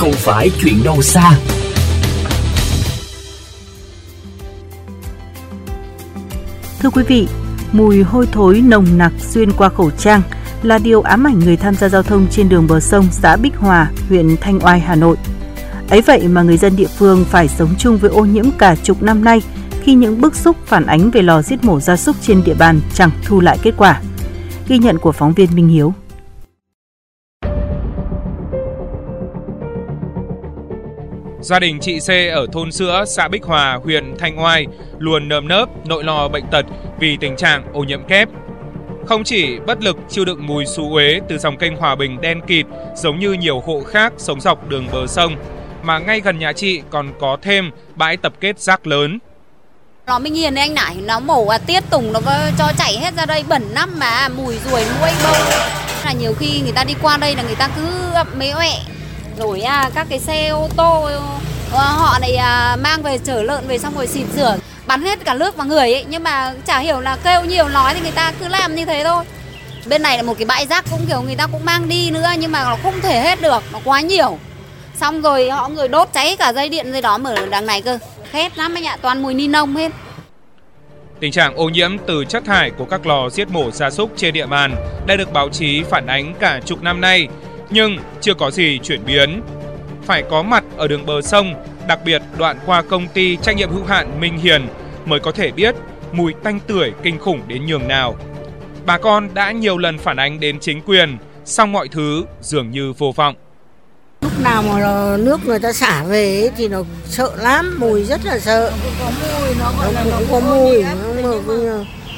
không phải chuyện đâu xa. Thưa quý vị, mùi hôi thối nồng nặc xuyên qua khẩu trang là điều ám ảnh người tham gia giao thông trên đường bờ sông xã Bích Hòa, huyện Thanh Oai, Hà Nội. Ấy vậy mà người dân địa phương phải sống chung với ô nhiễm cả chục năm nay khi những bức xúc phản ánh về lò giết mổ gia súc trên địa bàn chẳng thu lại kết quả. Ghi nhận của phóng viên Minh Hiếu. Gia đình chị C ở thôn Sữa, xã Bích Hòa, huyện Thanh Oai luôn nơm nớp nội lo bệnh tật vì tình trạng ô nhiễm kép. Không chỉ bất lực chịu đựng mùi xú uế từ dòng kênh Hòa Bình đen kịt giống như nhiều hộ khác sống dọc đường bờ sông, mà ngay gần nhà chị còn có thêm bãi tập kết rác lớn. Nó Minh nghiền anh nải, nó mổ à, tiết tùng nó cho chảy hết ra đây bẩn lắm mà mùi ruồi muôi bâu. Là nhiều khi người ta đi qua đây là người ta cứ mấy oẹ rồi à, các cái xe ô tô à, họ này à, mang về chở lợn về xong rồi xịt rửa bắn hết cả nước vào người ấy. Nhưng mà chả hiểu là kêu nhiều nói thì người ta cứ làm như thế thôi. Bên này là một cái bãi rác cũng kiểu người ta cũng mang đi nữa nhưng mà nó không thể hết được nó quá nhiều. Xong rồi họ người đốt cháy cả dây điện dây đó ở đằng này cơ. Khét lắm anh ạ toàn mùi ni nông hết. Tình trạng ô nhiễm từ chất thải của các lò giết mổ gia súc trên địa bàn đã được báo chí phản ánh cả chục năm nay, nhưng chưa có gì chuyển biến. Phải có mặt ở đường bờ sông, đặc biệt đoạn qua công ty trách nhiệm hữu hạn Minh Hiền mới có thể biết mùi tanh tưởi kinh khủng đến nhường nào. Bà con đã nhiều lần phản ánh đến chính quyền, song mọi thứ dường như vô vọng. Lúc nào mà nước người ta xả về ấy, thì nó sợ lắm, mùi rất là sợ. Nó cũng có mùi, nó, nó cũng có mùi. Nó,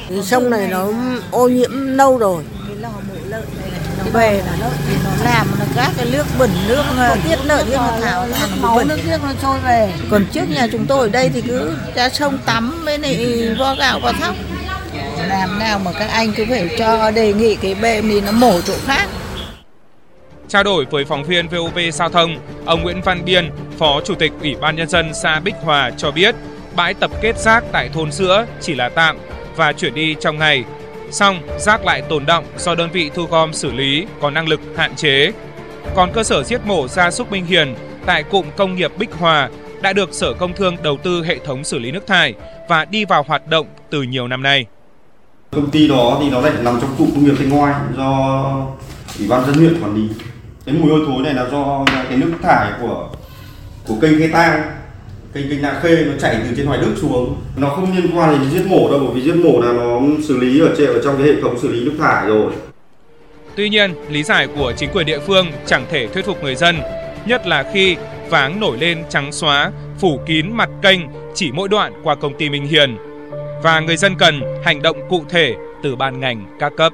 nó, sông này nó ô nhiễm lâu rồi. Cái lò mổ lợn này về là nó thì nó làm nó các cái nước bẩn nước tiết lợn nhưng mà thảo ra nó máu nước tiết nó trôi về. Còn trước nhà chúng tôi ở đây thì cứ ra sông tắm với lại vo gạo vào thóc. Làm nào mà các anh cứ phải cho đề nghị cái bệ thì nó mổ chỗ khác. Trao đổi với phóng viên VOV Giao thông, ông Nguyễn Văn Biên, Phó Chủ tịch Ủy ban Nhân dân xã Bích Hòa cho biết bãi tập kết rác tại thôn Sữa chỉ là tạm và chuyển đi trong ngày. Xong, rác lại tồn động do đơn vị thu gom xử lý có năng lực hạn chế. Còn cơ sở giết mổ gia súc Minh Hiền tại cụm công nghiệp Bích Hòa đã được Sở Công Thương đầu tư hệ thống xử lý nước thải và đi vào hoạt động từ nhiều năm nay. Công ty đó thì nó lại nằm trong cụm công nghiệp Thanh Ngoai do Ủy ban dân huyện quản lý cái mùi hôi thối này là do cái nước thải của của kênh Khe Tang kênh kênh Na Khê nó chảy từ trên Hoài Đức xuống nó không liên quan đến giết mổ đâu bởi vì giết mổ là nó xử lý ở trên ở trong cái hệ thống xử lý nước thải rồi Tuy nhiên, lý giải của chính quyền địa phương chẳng thể thuyết phục người dân, nhất là khi váng nổi lên trắng xóa, phủ kín mặt kênh chỉ mỗi đoạn qua công ty Minh Hiền. Và người dân cần hành động cụ thể từ ban ngành các cấp.